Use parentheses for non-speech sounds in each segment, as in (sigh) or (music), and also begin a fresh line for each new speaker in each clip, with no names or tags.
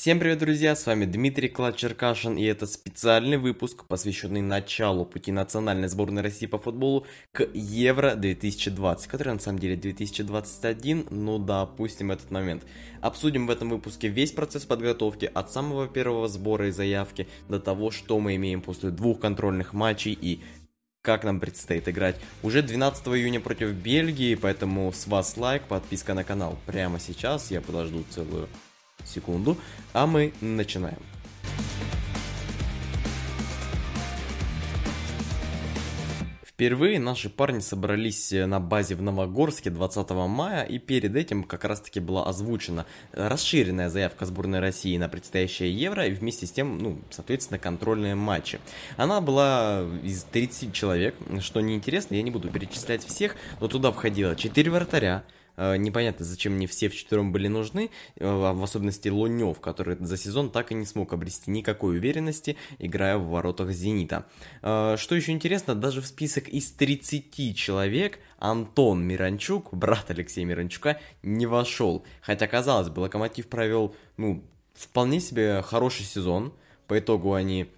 Всем привет, друзья, с вами Дмитрий Клад-Черкашин, и это специальный выпуск, посвященный началу пути национальной сборной России по футболу к Евро-2020, который на самом деле 2021, ну да, опустим этот момент. Обсудим в этом выпуске весь процесс подготовки, от самого первого сбора и заявки до того, что мы имеем после двух контрольных матчей и как нам предстоит играть уже 12 июня против Бельгии, поэтому с вас лайк, подписка на канал прямо сейчас, я подожду целую секунду, а мы начинаем. Впервые наши парни собрались на базе в Новогорске 20 мая, и перед этим как раз-таки была озвучена расширенная заявка сборной России на предстоящее Евро, и вместе с тем, ну, соответственно, контрольные матчи. Она была из 30 человек, что неинтересно, я не буду перечислять всех, но туда входило 4 вратаря, Э, непонятно, зачем мне все в четвером были нужны, э, в особенности Лунев, который за сезон так и не смог обрести никакой уверенности, играя в воротах «Зенита». Э, что еще интересно, даже в список из 30 человек Антон Миранчук, брат Алексея Миранчука, не вошел. Хотя, казалось бы, Локомотив провел, ну, вполне себе хороший сезон. По итогу они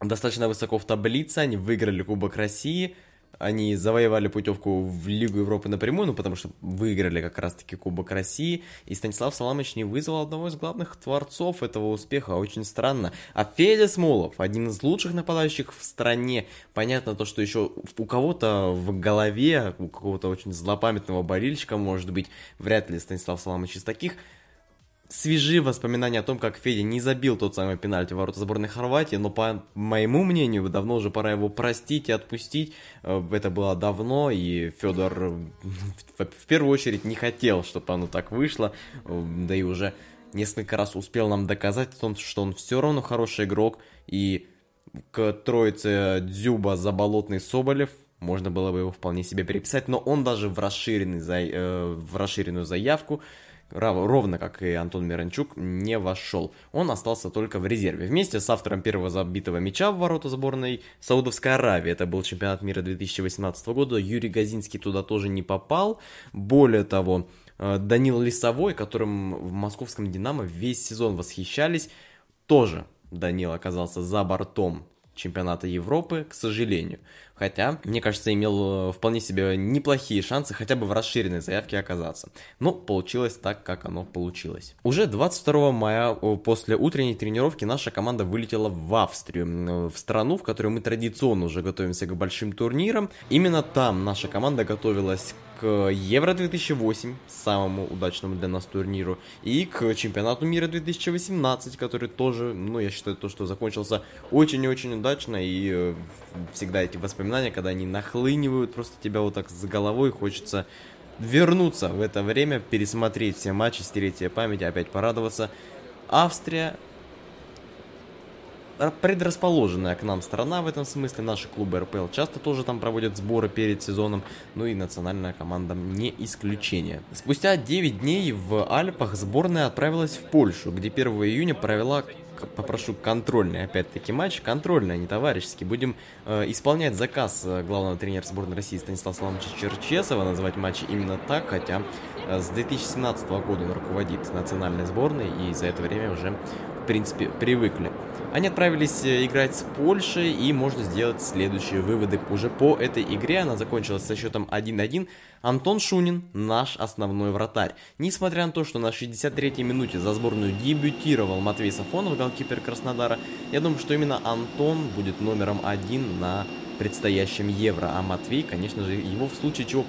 достаточно высоко в таблице, они выиграли Кубок России – они завоевали путевку в Лигу Европы напрямую, ну, потому что выиграли как раз-таки Кубок России, и Станислав Саламович не вызвал одного из главных творцов этого успеха, очень странно. А Федя Смолов, один из лучших нападающих в стране, понятно то, что еще у кого-то в голове, у какого-то очень злопамятного болельщика, может быть, вряд ли Станислав Саламович из таких, свежи воспоминания о том, как Федя не забил тот самый пенальти в ворота сборной Хорватии, но по моему мнению, давно уже пора его простить и отпустить. Э, это было давно, и Федор в первую очередь не хотел, чтобы оно так вышло, э, да и уже несколько раз успел нам доказать о том, что он все равно хороший игрок, и к троице Дзюба, Заболотный, Соболев можно было бы его вполне себе переписать, но он даже в, расширенный, э, в расширенную заявку ровно как и Антон Миранчук, не вошел. Он остался только в резерве. Вместе с автором первого забитого мяча в ворота сборной Саудовской Аравии, это был чемпионат мира 2018 года, Юрий Газинский туда тоже не попал. Более того, э, Данил Лисовой, которым в московском «Динамо» весь сезон восхищались, тоже Данил оказался за бортом чемпионата Европы, к сожалению. Хотя, мне кажется, имел э, вполне себе неплохие шансы хотя бы в расширенной заявке оказаться. Но получилось так, как оно получилось. Уже 22 мая после утренней тренировки наша команда вылетела в Австрию, в страну, в которой мы традиционно уже готовимся к большим турнирам. Именно там наша команда готовилась к Евро 2008, самому удачному для нас турниру, и к чемпионату мира 2018, который тоже, ну, я считаю, то, что закончился очень и очень удачно, и э, всегда эти воспоминания, когда они нахлынивают просто тебя вот так с головой, хочется вернуться в это время, пересмотреть все матчи, стереть себе память, опять порадоваться. Австрия предрасположенная к нам страна в этом смысле. Наши клубы РПЛ часто тоже там проводят сборы перед сезоном, ну и национальная команда не исключение. Спустя 9 дней в Альпах сборная отправилась в Польшу, где 1 июня провела попрошу контрольный, опять-таки, матч. Контрольный, а не товарищеский. Будем э, исполнять заказ э, главного тренера сборной России Станислава Славовича Черчесова, называть матчи именно так, хотя э, с 2017 года он руководит национальной сборной, и за это время уже, в принципе, привыкли. Они отправились э, играть с Польшей, и можно сделать следующие выводы уже по этой игре. Она закончилась со счетом 1-1. Антон Шунин – наш основной вратарь. Несмотря на то, что на 63-й минуте за сборную дебютировал Матвей Сафонов, голкипер Краснодара, я думаю, что именно Антон будет номером один на предстоящем Евро. А Матвей, конечно же, его в случае чего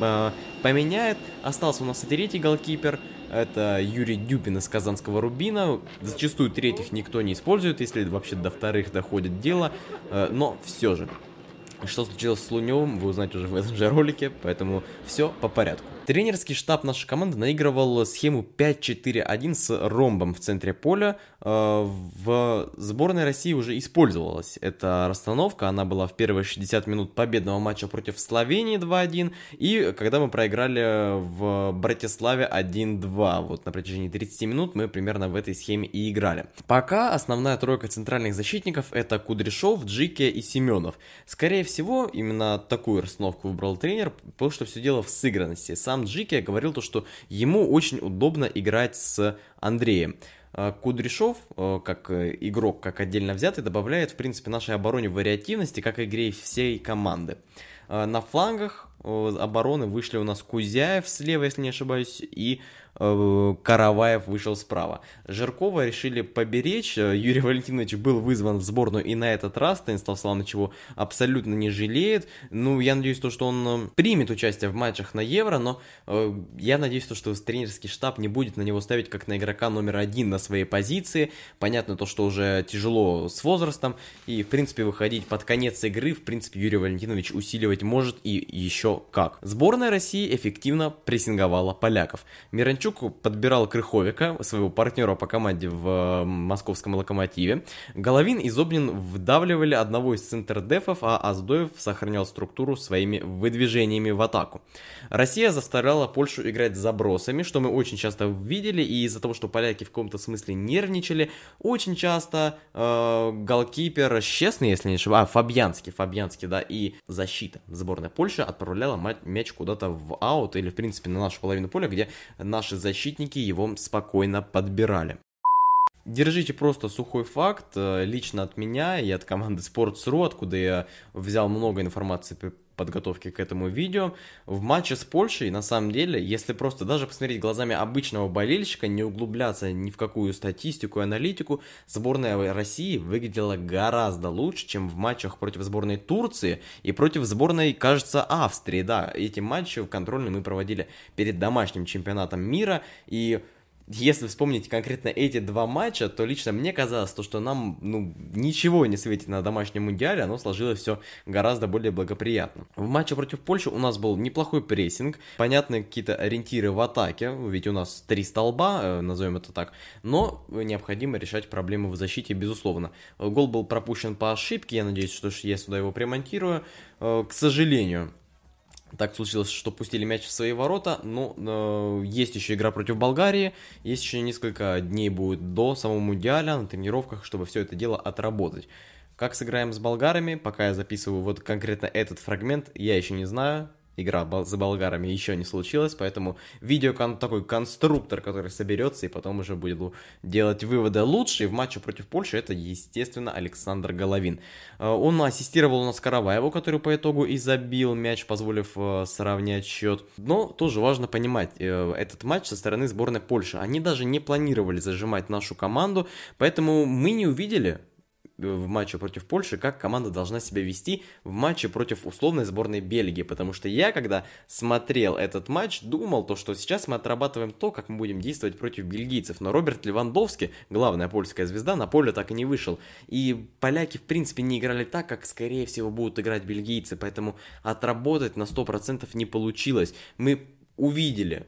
э, поменяет. Остался у нас и третий голкипер – это Юрий Дюпин из Казанского Рубина. Зачастую третьих никто не использует, если вообще до вторых доходит дело. Э, но все же. Что случилось с Луневым, вы узнаете уже в этом же ролике, поэтому все по порядку. Тренерский штаб нашей команды наигрывал схему 5-4-1 с ромбом в центре поля. Э, в сборной России уже использовалась эта расстановка. Она была в первые 60 минут победного матча против Словении 2-1. И когда мы проиграли в Братиславе 1-2. Вот на протяжении 30 минут мы примерно в этой схеме и играли. Пока основная тройка центральных защитников это Кудряшов, Джике и Семенов. Скорее всего, именно такую расстановку выбрал тренер, потому что все дело в сыгранности. Сам сам Джики говорил то, что ему очень удобно играть с Андреем. э, Кудряшов, э, как игрок, как отдельно взятый, добавляет, в принципе, нашей обороне вариативности, как игре всей команды. На флангах обороны вышли у нас Кузяев слева, если не ошибаюсь, и Э, Караваев вышел справа. Жиркова решили поберечь. Э, Юрий Валентинович был вызван в сборную и на этот раз. Станислав Славович его абсолютно не жалеет. Ну, я надеюсь, то, что он э, примет участие в матчах на Евро, но э, я надеюсь, то, что тренерский штаб не будет на него ставить как на игрока номер один на своей позиции. Понятно то, что уже тяжело с возрастом, и, в принципе, выходить под конец игры, в принципе, Юрий Валентинович усиливать может и еще как. Сборная России эффективно прессинговала поляков. Миранчук подбирал Крыховика, своего партнера по команде в московском локомотиве. Головин и Зобнин вдавливали одного из центрдефов, а Аздоев сохранял структуру своими выдвижениями в атаку. Россия заставляла Польшу играть забросами, что мы очень часто видели, и из-за того, что поляки в каком-то смысле нервничали, очень часто э, голкипер честный, если не ошибаюсь, а, Фабьянский, Фабьянский, да, и защита сборной Польши отправляла мяч куда-то в аут или, в принципе, на нашу половину поля, где наши защитники его спокойно подбирали. Держите просто сухой факт, э, лично от меня и от команды Sports.ru, откуда я взял много информации подготовке к этому видео. В матче с Польшей, на самом деле, если просто даже посмотреть глазами обычного болельщика, не углубляться ни в какую статистику и аналитику, сборная России выглядела гораздо лучше, чем в матчах против сборной Турции и против сборной, кажется, Австрии. Да, эти матчи контрольные мы проводили перед домашним чемпионатом мира, и если вспомнить конкретно эти два матча, то лично мне казалось, то, что нам ну, ничего не светит на домашнем мундиале, оно сложилось все гораздо более благоприятно. В матче против Польши у нас был неплохой прессинг, понятные какие-то ориентиры в атаке, ведь у нас три столба, э, назовем это так, но необходимо решать проблемы в защите, безусловно. Гол был пропущен по ошибке, я надеюсь, что я сюда его примонтирую. Э, к сожалению, так случилось, что пустили мяч в свои ворота, но э, есть еще игра против Болгарии, есть еще несколько дней будет до самого Мундиаля на тренировках, чтобы все это дело отработать. Как сыграем с болгарами, пока я записываю вот конкретно этот фрагмент, я еще не знаю, игра за болгарами еще не случилась, поэтому видео кон такой конструктор, который соберется и потом уже будет делать выводы лучше. И в матче против Польши это, естественно, Александр Головин. Э, он ассистировал у нас Караваеву, который по итогу и забил мяч, позволив э, сравнять счет. Но тоже важно понимать, э, этот матч со стороны сборной Польши. Они даже не планировали зажимать нашу команду, поэтому мы не увидели в матче против Польши, как команда должна себя вести в матче против условной сборной Бельгии, потому что я, когда смотрел этот матч, думал, то, что сейчас мы отрабатываем то, как мы будем действовать против бельгийцев, но Роберт Левандовский, главная польская звезда, на поле так и не вышел, и поляки, в принципе, не играли так, как, скорее всего, будут играть бельгийцы, поэтому отработать на 100% не получилось. Мы увидели,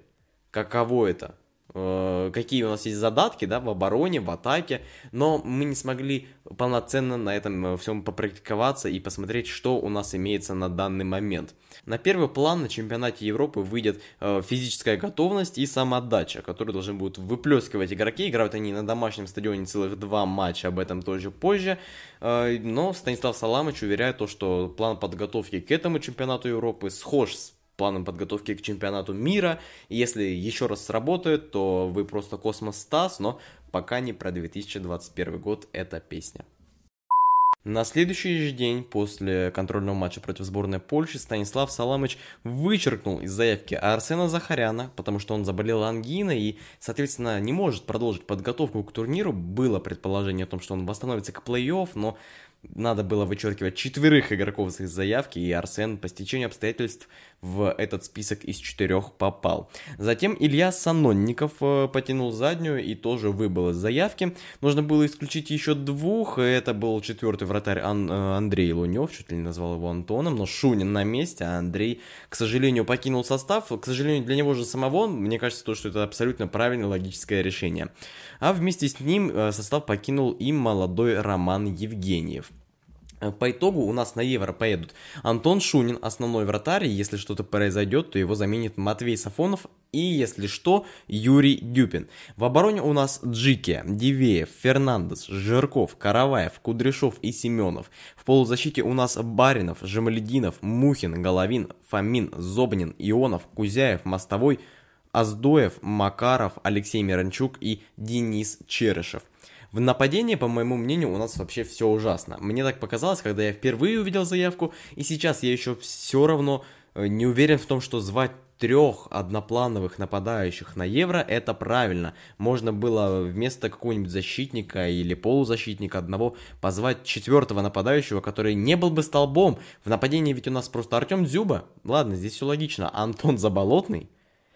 каково это какие у нас есть задатки, да, в обороне, в атаке, но мы не смогли полноценно на этом э, всем попрактиковаться и посмотреть, что у нас имеется на данный момент. На первый план на чемпионате Европы выйдет э, физическая готовность и самоотдача, которые должны будут выплескивать игроки. Играют они на домашнем стадионе целых два матча, об этом тоже позже. Но Станислав Саламыч уверяет то, что план подготовки к этому чемпионату Европы схож с планом подготовки к чемпионату мира. И если еще раз сработает, то вы просто космос Стас, но пока не про 2021 год эта песня. На следующий же день после контрольного матча против сборной Польши Станислав Саламыч вычеркнул из заявки Арсена Захаряна, потому что он заболел ангиной и, соответственно, не может продолжить подготовку к турниру. Было предположение о том, что он восстановится к плей-офф, но надо было вычеркивать четверых игроков из заявки, и Арсен по стечению обстоятельств в этот список из четырех попал. Затем Илья Санонников э, потянул заднюю и тоже выбыл из заявки. Нужно было исключить еще двух, это был четвертый вратарь Ан- э, Андрей Лунев, чуть ли не назвал его Антоном, но Шунин на месте, а Андрей, к сожалению, покинул состав. К сожалению, для него же самого, мне кажется, то, что это абсолютно правильное логическое решение. А вместе с ним э, состав покинул и молодой Роман Евгеньев. Э, по итогу у нас на Евро поедут Антон Шунин, основной вратарь, если что-то произойдет, то его заменит Матвей Сафонов и, если что, Юрий Дюпин. В обороне у нас Джики, Дивеев, Фернандес, Жирков, Караваев, Кудряшов и Семенов. В полузащите у нас Баринов, Жемалединов, Мухин, Головин, Фомин, Зобнин, Ионов, Кузяев, Мостовой, Аздоев, Макаров, Алексей Миранчук и Денис Черышев. В нападении, по моему мнению, у нас вообще все ужасно. Мне так показалось, когда я впервые увидел заявку, и сейчас я еще все равно э, не уверен в том, что звать трех одноплановых нападающих на Евро, это правильно. Можно было вместо какого-нибудь защитника или полузащитника одного позвать четвертого нападающего, который не был бы столбом. В нападении ведь у нас просто Артем Дзюба. Ладно, здесь все логично. Антон Заболотный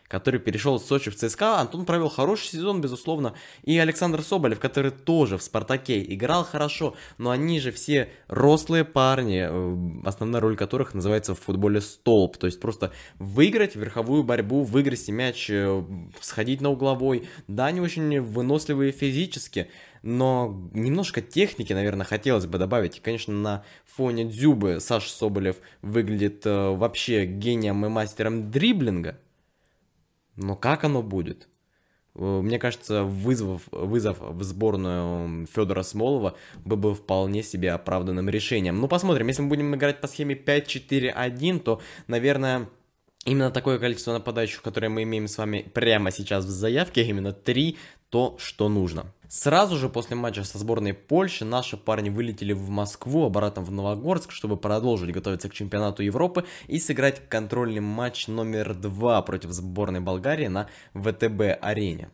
который перешел с Сочи в ЦСКА, Антон провел хороший сезон, безусловно, и Александр Соболев, который тоже в «Спартаке» играл хорошо, но они же все рослые парни, э, основная роль которых называется в футболе столб, то есть просто выиграть верховую борьбу, выиграть мяч, э, сходить на угловой, да, они очень выносливые физически, но немножко техники, наверное, хотелось бы добавить. И, конечно, на фоне Дзюбы Саша Соболев выглядит э, вообще гением и мастером дриблинга, но как оно будет? Э, мне кажется, вызов, вызов в сборную Федора Смолова был бы вполне себе оправданным решением. Ну, посмотрим, если мы будем играть по схеме 5-4-1, то, наверное, именно такое количество нападающих, которое мы имеем с вами прямо сейчас в заявке, именно 3, то, что нужно. Сразу же после матча со сборной Польши наши парни вылетели в Москву, обратно в Новогорск, чтобы продолжить готовиться к чемпионату Европы и сыграть контрольный матч номер два против сборной Болгарии на ВТБ-арене.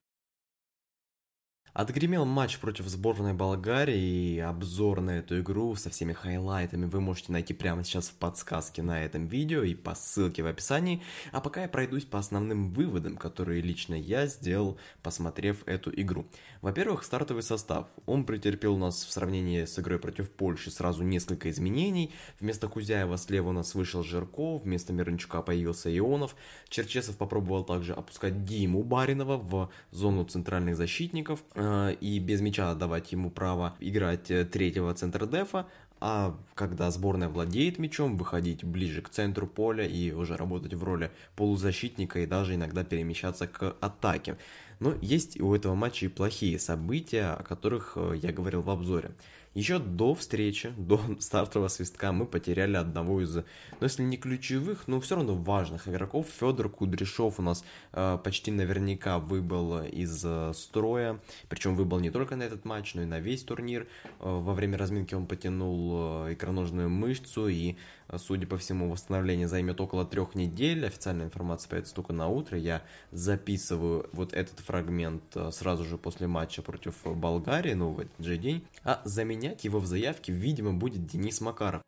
Отгремел матч против сборной Болгарии, и обзор на эту игру со всеми хайлайтами вы можете найти прямо сейчас в подсказке на этом видео и по ссылке в описании. А пока я пройдусь по основным выводам, которые лично я сделал, посмотрев эту игру. Во-первых, стартовый состав. Он претерпел у нас в сравнении с игрой против Польши сразу несколько изменений. Вместо Кузяева слева у нас вышел Жирков, вместо Мирончука появился Ионов. Черчесов попробовал также опускать Диму Баринова в зону центральных защитников – и без мяча отдавать ему право играть э, третьего центра дефа, а когда сборная владеет мячом, выходить ближе к центру поля и уже работать в роли полузащитника и даже иногда перемещаться к атаке. Но есть у этого матча и плохие события, о которых э, я говорил в обзоре. Еще до встречи, до (laughs) стартового свистка мы потеряли одного из, ну если не ключевых, но все равно важных игроков. Федор Кудряшов у нас э, почти наверняка выбыл из э, строя, причем выбыл не только на этот матч, но и на весь турнир. Э, во время разминки он потянул э, икроножную мышцу и Судя по всему, восстановление займет около трех недель. Официальная информация появится только на утро. Я записываю вот этот фрагмент э, сразу же после матча против Болгарии, ну, в этот же день. А заменять его в заявке, видимо, будет Денис Макаров.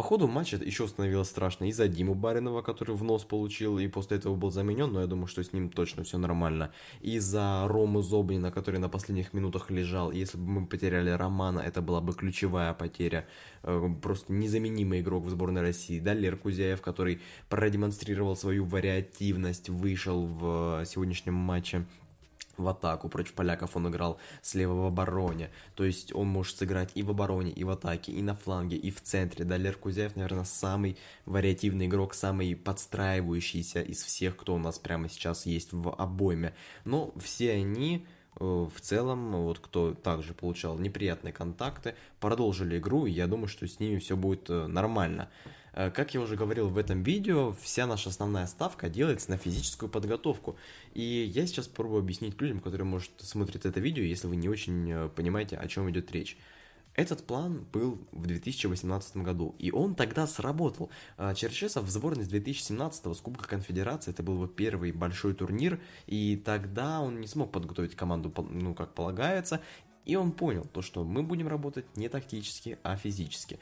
По ходу матча еще становилось страшно и за Диму Баринова, который в нос получил и после этого был заменен, но я думаю, что с ним точно все нормально. И за Рому Зобнина, который на последних минутах лежал. Если бы мы потеряли Романа, это была бы ключевая потеря. Э, просто незаменимый игрок в сборной России. Да, Лер Кузяев, который продемонстрировал свою вариативность, вышел в сегодняшнем матче в атаку. Против поляков он играл слева в обороне. То есть он может сыграть и в обороне, и в атаке, и на фланге, и в центре. Да, Лер Кузяев, наверное, самый вариативный игрок, самый подстраивающийся из всех, кто у нас прямо сейчас есть в обойме. Но все они э, в целом, вот кто также получал неприятные контакты, продолжили игру, и я думаю, что с ними все будет э, нормально. Э, как я уже говорил в этом видео, вся наша основная ставка делается на физическую подготовку. И я сейчас попробую объяснить людям, которые, может, смотрят это видео, если вы не очень э, понимаете, о чем идет речь. Этот план был в 2018 году, и он тогда сработал. Э, Черчесов в сборной с 2017 с Кубка Конфедерации, это был его первый большой турнир, и тогда он не смог подготовить команду, ну, как полагается, и он понял то, что мы будем работать не тактически, а физически.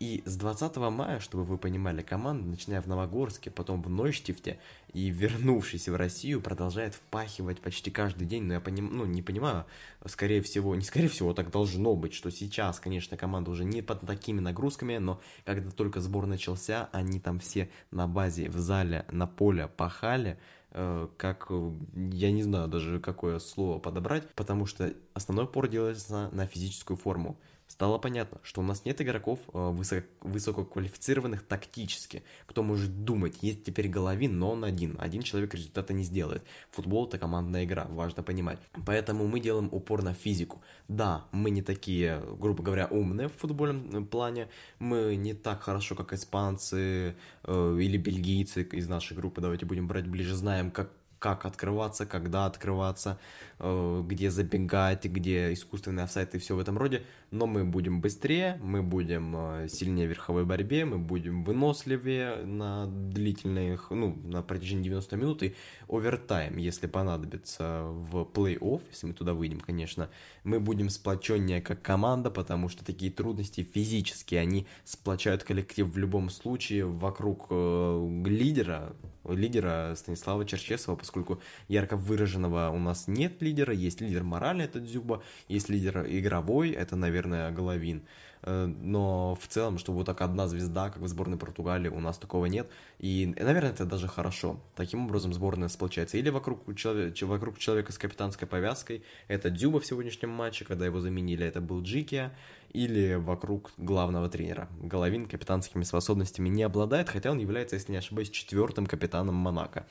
И с 20 мая, чтобы вы понимали, команда, начиная в Новогорске, потом в Нойштифте и вернувшись в Россию, продолжает впахивать почти каждый день. Но я поним... ну, не понимаю, скорее всего, не скорее всего, так должно быть, что сейчас, конечно, команда уже не под такими нагрузками, но когда только сбор начался, они там все на базе, в зале, на поле пахали, э, как, я не знаю даже какое слово подобрать, потому что основной упор делается на физическую форму стало понятно, что у нас нет игроков э, высоко, высококвалифицированных тактически, кто может думать. Есть теперь Головин, но он один. Один человек результата не сделает. Футбол это командная игра, важно понимать. Поэтому мы делаем упор на физику. Да, мы не такие, грубо говоря, умные в футбольном плане. Мы не так хорошо, как испанцы э, или бельгийцы из нашей группы. Давайте будем брать ближе. Знаем, как как открываться, когда открываться, э, где забегать, где искусственный офсайт и все в этом роде, но мы будем быстрее, мы будем э, сильнее в верховой борьбе, мы будем выносливее на длительных, ну, на протяжении 90 минут. И овертайм, если понадобится в плей-офф, если мы туда выйдем, конечно, мы будем сплоченнее как команда, потому что такие трудности физические, они сплочают коллектив в любом случае вокруг э, лидера, лидера Станислава Черчесова, поскольку ярко выраженного у нас нет лидера, есть лидер моральный, это Дзюба, есть лидер игровой, это, наверное, Головин. Э, но в целом, чтобы вот так одна звезда, как в сборной Португалии, у нас такого нет. И, наверное, это даже хорошо. Таким образом сборная сплочается. Или вокруг, человека, вокруг человека с капитанской повязкой. Это Дюба в сегодняшнем матче, когда его заменили, это был Джикия. Или вокруг главного тренера. Головин капитанскими способностями не обладает, хотя он является, если не ошибаюсь, четвертым капитаном Монако.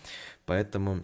Поэтому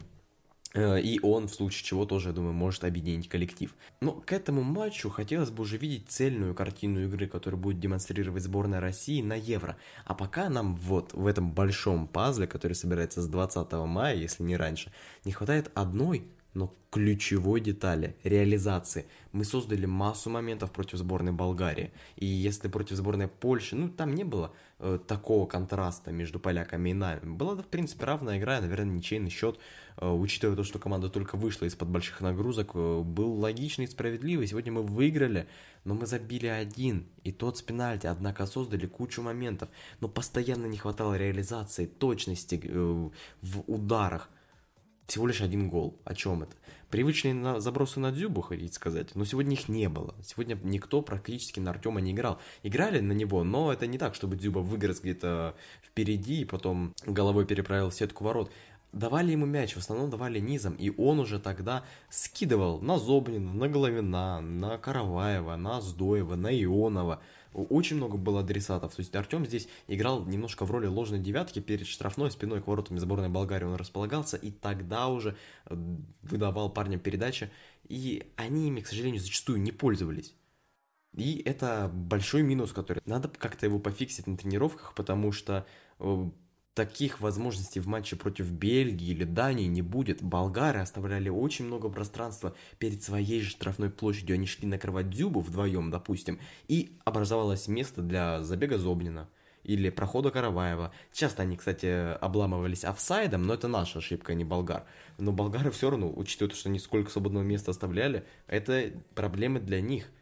и он, в случае чего, тоже, я думаю, может объединить коллектив. Но к этому матчу хотелось бы уже видеть цельную картину игры, которую будет демонстрировать сборная России на Евро. А пока нам вот в этом большом пазле, который собирается с 20 мая, если не раньше, не хватает одной но ключевой детали – реализации. Мы создали массу моментов против сборной Болгарии. И если против сборной Польши, ну, там не было э, такого контраста между поляками и нами. Была, в принципе, равная игра, наверное, ничейный счет, э, учитывая то, что команда только вышла из-под больших нагрузок, э, был логичный и справедливый. Сегодня мы выиграли, но мы забили один, и тот с пенальти, однако создали кучу моментов, но постоянно не хватало реализации, точности э, в ударах всего лишь один гол. О чем это? Привычные на забросы на Дзюбу, хотите сказать, но сегодня их не было. Сегодня никто практически на Артема не играл. Играли на него, но это не так, чтобы Дзюба вырос где-то впереди и потом головой переправил сетку ворот. Давали ему мяч, в основном давали низом, и он уже тогда скидывал на Зобнина, на Головина, на Караваева, на Сдоева, на Ионова. Очень много было адресатов. То есть Артем здесь играл немножко в роли ложной девятки перед штрафной спиной к воротам сборной Болгарии он располагался, и тогда уже э, выдавал парням передачи, и они ими, к сожалению, зачастую не пользовались. И это большой минус, который надо как-то его пофиксить на тренировках, потому что э, таких возможностей в матче против Бельгии или Дании не будет. Болгары оставляли очень много пространства перед своей же штрафной площадью. Они шли накрывать Дзюбу вдвоем, допустим, и образовалось место для забега Зобнина или прохода Караваева. Часто они, кстати, обламывались офсайдом, но это наша ошибка, а не болгар. Но болгары все равно, учитывая то, что они сколько свободного места оставляли, это проблемы для них –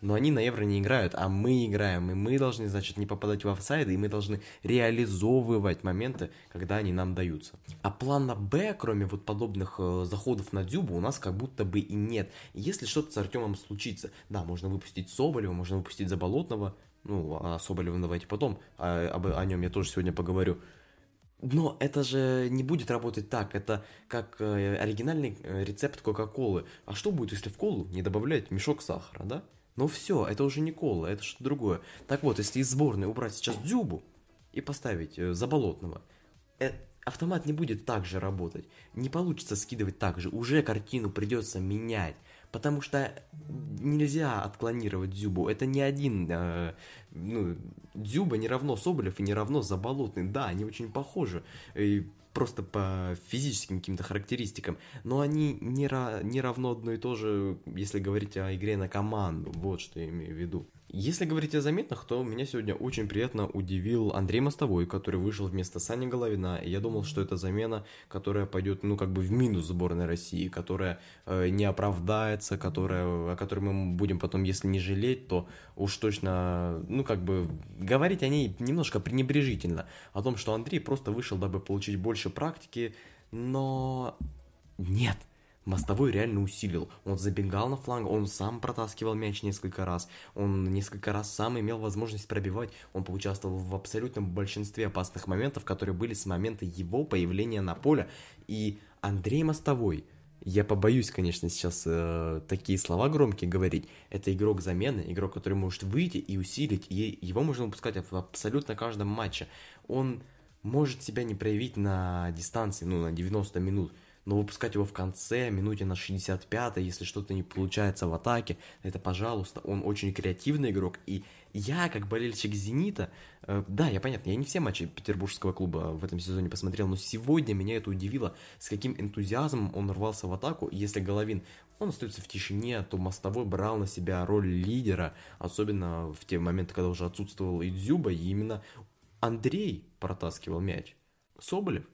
но они на евро не играют, а мы играем, и мы должны, значит, не попадать в офсайды, и мы должны реализовывать моменты, когда они нам даются. А плана Б, кроме вот подобных э, заходов на дюбу, у нас как будто бы и нет. Если что-то с Артемом случится, да, можно выпустить Соболева, можно выпустить Заболотного, ну, а Соболева давайте потом, а, об, о нем я тоже сегодня поговорю. Но это же не будет работать так, это как э, оригинальный э, рецепт Кока-Колы. А что будет, если в колу не добавлять мешок сахара, да? Но все, это уже не кола, это что-то другое. Так вот, если из сборной убрать сейчас Дзюбу и поставить э, Заболотного, э, автомат не будет так же работать. Не получится скидывать так же. Уже картину придется менять. Потому что нельзя отклонировать Дзюбу. Это не один... Э, ну, Дзюба не равно Соболев и не равно Заболотный. Да, они очень похожи. И просто по физическим каким-то характеристикам, но они не, ра- не равно одно и то же, если говорить о игре на команду, вот что я имею в виду. Если говорить о заметных, то меня сегодня очень приятно удивил Андрей Мостовой, который вышел вместо Сани Головина, и я думал, что это замена, которая пойдет, ну, как бы в минус сборной России, которая э, не оправдается, которая, о которой мы будем потом, если не жалеть, то уж точно, ну, как бы, говорить о ней немножко пренебрежительно, о том, что Андрей просто вышел, дабы получить больше практики, но нет – Мостовой реально усилил. Он забегал на фланг, он сам протаскивал мяч несколько раз, он несколько раз сам имел возможность пробивать, он поучаствовал в абсолютном большинстве опасных моментов, которые были с момента его появления на поле. И Андрей Мостовой, я побоюсь, конечно, сейчас э, такие слова громкие говорить. Это игрок замены, игрок, который может выйти и усилить, и его можно выпускать в абсолютно каждом матче. Он может себя не проявить на дистанции, ну, на 90 минут, но выпускать его в конце, минуте на 65 если что-то не получается в атаке, это пожалуйста, он очень креативный игрок, и я, как болельщик «Зенита», э, да, я понятно, я не все матчи петербургского клуба в этом сезоне посмотрел, но сегодня меня это удивило, с каким энтузиазмом он рвался в атаку, и если Головин, он остается в тишине, то Мостовой брал на себя роль лидера, особенно в те моменты, когда уже отсутствовал и Дзюба, и именно Андрей протаскивал мяч. Соболев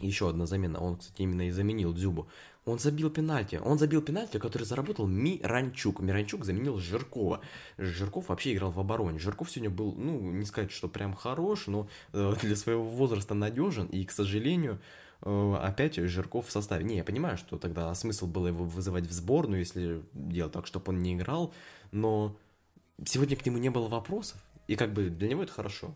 еще одна замена. Он, кстати, именно и заменил Дзюбу. Он забил пенальти. Он забил пенальти, который заработал Миранчук. Миранчук заменил Жиркова. Жирков вообще играл в обороне. Жирков сегодня был, ну, не сказать, что прям хорош, но э, (laughs) для своего возраста надежен. И, к сожалению, э, опять Жирков в составе. Не, я понимаю, что тогда смысл было его вызывать в сборную, если делать так, чтобы он не играл. Но сегодня к нему не было вопросов. И как бы для него это хорошо.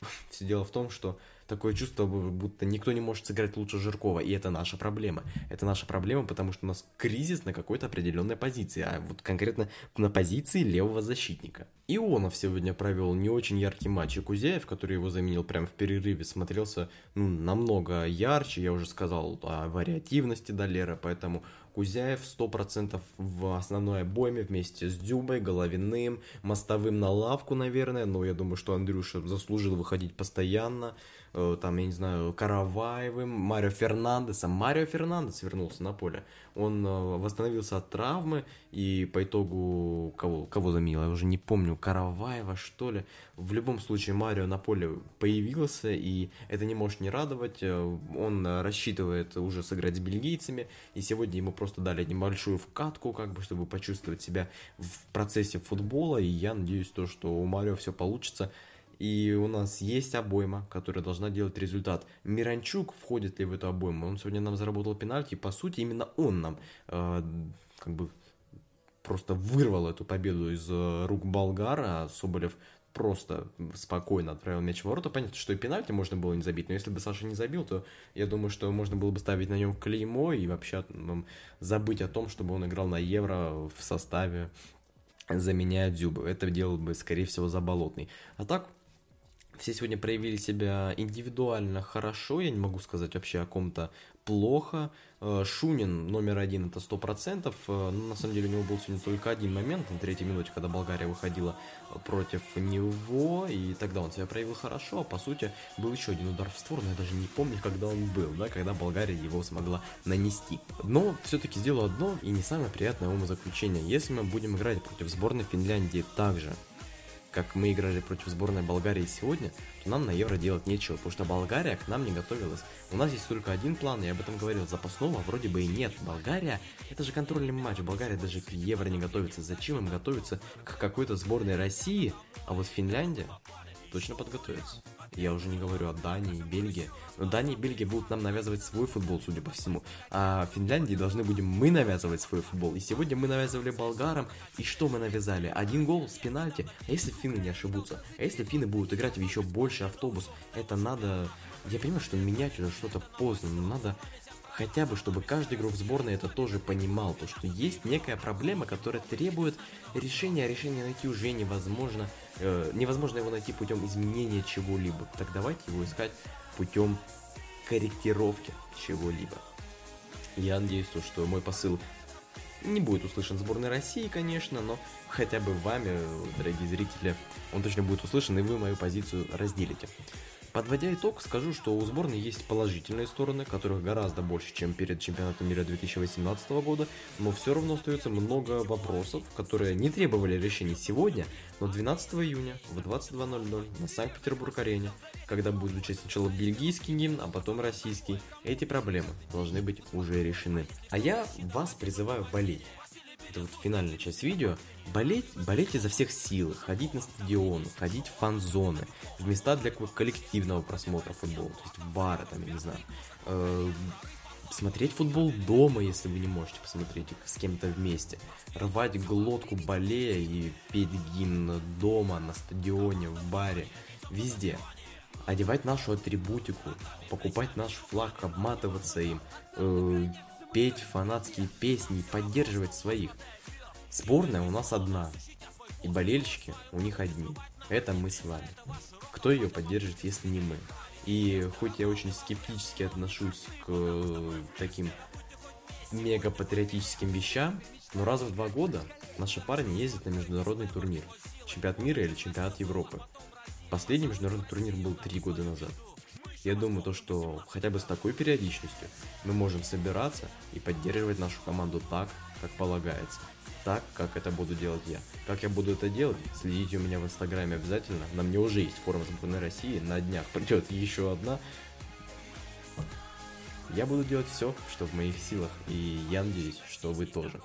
(laughs) Все дело в том, что такое чувство, будто никто не может сыграть лучше Жиркова, и это наша проблема. Это наша проблема, потому что у нас кризис на какой-то определенной позиции, а вот конкретно на позиции левого защитника. Ионов сегодня провел не очень яркий матч, и Кузяев, который его заменил прямо в перерыве, смотрелся ну, намного ярче, я уже сказал о вариативности Долера, поэтому Кузяев 100% в основной обойме вместе с Дюбой, Головиным, Мостовым на лавку, наверное, но я думаю, что Андрюша заслужил выходить постоянно. Э, там, я не знаю, Караваевым, Марио Фернандесом. Марио Фернандес вернулся на поле. Он э, восстановился от травмы, и по итогу, кого, кого заменил, я уже не помню, Караваева, что ли. В любом случае, Марио на поле появился, и это не может не радовать. Э, он рассчитывает уже сыграть с бельгийцами, и сегодня ему просто дали небольшую вкатку, как бы, чтобы почувствовать себя в процессе футбола, и я надеюсь, то, что у Марио все получится. И у нас есть обойма, которая должна делать результат. Миранчук входит ли в эту обойму? Он сегодня нам заработал пенальти, по сути именно он нам э, как бы просто вырвал эту победу из э, рук болгара, а Соболев просто спокойно отправил мяч в ворота. Понятно, что и пенальти можно было не забить, но если бы Саша не забил, то я думаю, что можно было бы ставить на нем клеймо и вообще забыть о том, чтобы он играл на Евро в составе заменяя Дзюбу. Это делал бы, скорее всего, Заболотный. А так, все сегодня проявили себя индивидуально хорошо, я не могу сказать вообще о ком-то плохо. Э, Шунин номер один это сто процентов. Э, но на самом деле у него был сегодня только один момент на третьей минуте, когда Болгария выходила против него, и тогда он себя проявил хорошо, а по сути был еще один удар в створ, но я даже не помню, когда он был, да, когда Болгария его смогла нанести. Но все-таки сделал одно и не самое приятное умозаключение. Если мы будем играть против сборной Финляндии также, как мы играли против сборной Болгарии сегодня, то нам на Евро делать нечего, потому что Болгария к нам не готовилась. У нас есть только один план, я об этом говорил, запасного вроде бы и нет. Болгария, это же контрольный матч, Болгария даже к Евро не готовится. Зачем им готовиться к какой-то сборной России, а вот Финляндия точно подготовится. Я уже не говорю о Дании и Бельгии. Но Дания и Бельгия будут нам навязывать свой футбол, судя по всему. А Финляндии должны будем мы навязывать свой футбол. И сегодня мы навязывали болгарам. И что мы навязали? Один гол с пенальти. А если финны не ошибутся? А если финны будут играть в еще больше автобус? Это надо... Я понимаю, что менять уже что-то поздно, но надо хотя бы, чтобы каждый игрок сборной это тоже понимал, то что есть некая проблема, которая требует решения, а решение найти уже невозможно, э, невозможно его найти путем изменения чего-либо. Так давайте его искать путем корректировки чего-либо. Я надеюсь, то, что мой посыл не будет услышан сборной России, конечно, но хотя бы вами, дорогие зрители, он точно будет услышан, и вы мою позицию разделите. Подводя итог, скажу, что у сборной есть положительные стороны, которых гораздо больше, чем перед чемпионатом мира 2018 года, но все равно остается много вопросов, которые не требовали решения сегодня, но 12 июня в 22.00 на Санкт-Петербург-арене, когда будет звучать сначала бельгийский гимн, а потом российский, эти проблемы должны быть уже решены. А я вас призываю болеть это вот финальная часть видео, болеть, болеть изо всех сил, ходить на стадион, ходить в фан-зоны, в места для коллективного просмотра футбола, то есть в бары, там, я не знаю, э, смотреть футбол дома, если вы не можете посмотреть с кем-то вместе, рвать глотку болея и петь гимн дома, на стадионе, в баре, везде. Одевать нашу атрибутику, покупать наш флаг, обматываться им, э, петь фанатские песни и поддерживать своих. Сборная у нас одна, и болельщики у них одни. Это мы с вами. Кто ее поддержит, если не мы? И хоть я очень скептически отношусь к э, таким мега патриотическим вещам, но раз в два года наши парни ездят на международный турнир. Чемпионат мира или чемпионат Европы. Последний международный турнир был три года назад. Я думаю, то, что хотя бы с такой периодичностью мы можем собираться и поддерживать нашу команду так, как полагается. Так, как это буду делать я. Как я буду это делать, следите у меня в инстаграме обязательно. На мне уже есть форма сборной России, на днях придет (laughs) еще одна. Я буду делать все, что в моих силах, и я надеюсь, что вы тоже.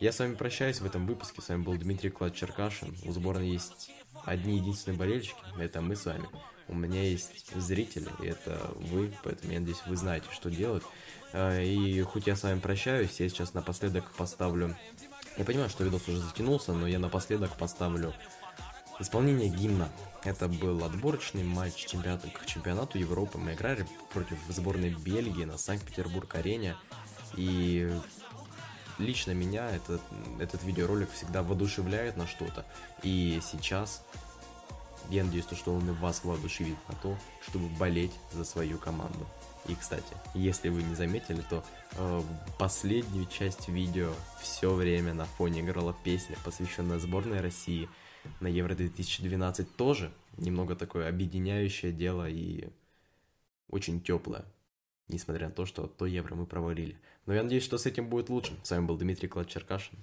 Я с вами прощаюсь в этом выпуске. С вами был Дмитрий Клад Черкашин. У сборной есть одни единственные болельщики. Это мы с вами. У меня есть зрители, и это вы, поэтому я надеюсь, вы знаете, что делать. А, и хоть я с вами прощаюсь, я сейчас напоследок поставлю... Я понимаю, что видос уже затянулся, но я напоследок поставлю исполнение гимна. Это был отборочный матч чемпионата, к чемпионату Европы. Мы играли против сборной Бельгии на Санкт-Петербург-арене. И лично меня этот, этот видеоролик всегда воодушевляет на что-то. И сейчас я надеюсь, что он и вас воодушевит на то, чтобы болеть за свою команду. И, кстати, если вы не заметили, то э, последнюю часть видео все время на фоне играла песня, посвященная сборной России на Евро 2012 тоже. Немного такое объединяющее дело и очень теплое несмотря на то, что то евро мы провалили. Но я надеюсь, что с этим будет лучше. С вами был Дмитрий Клад Черкашин.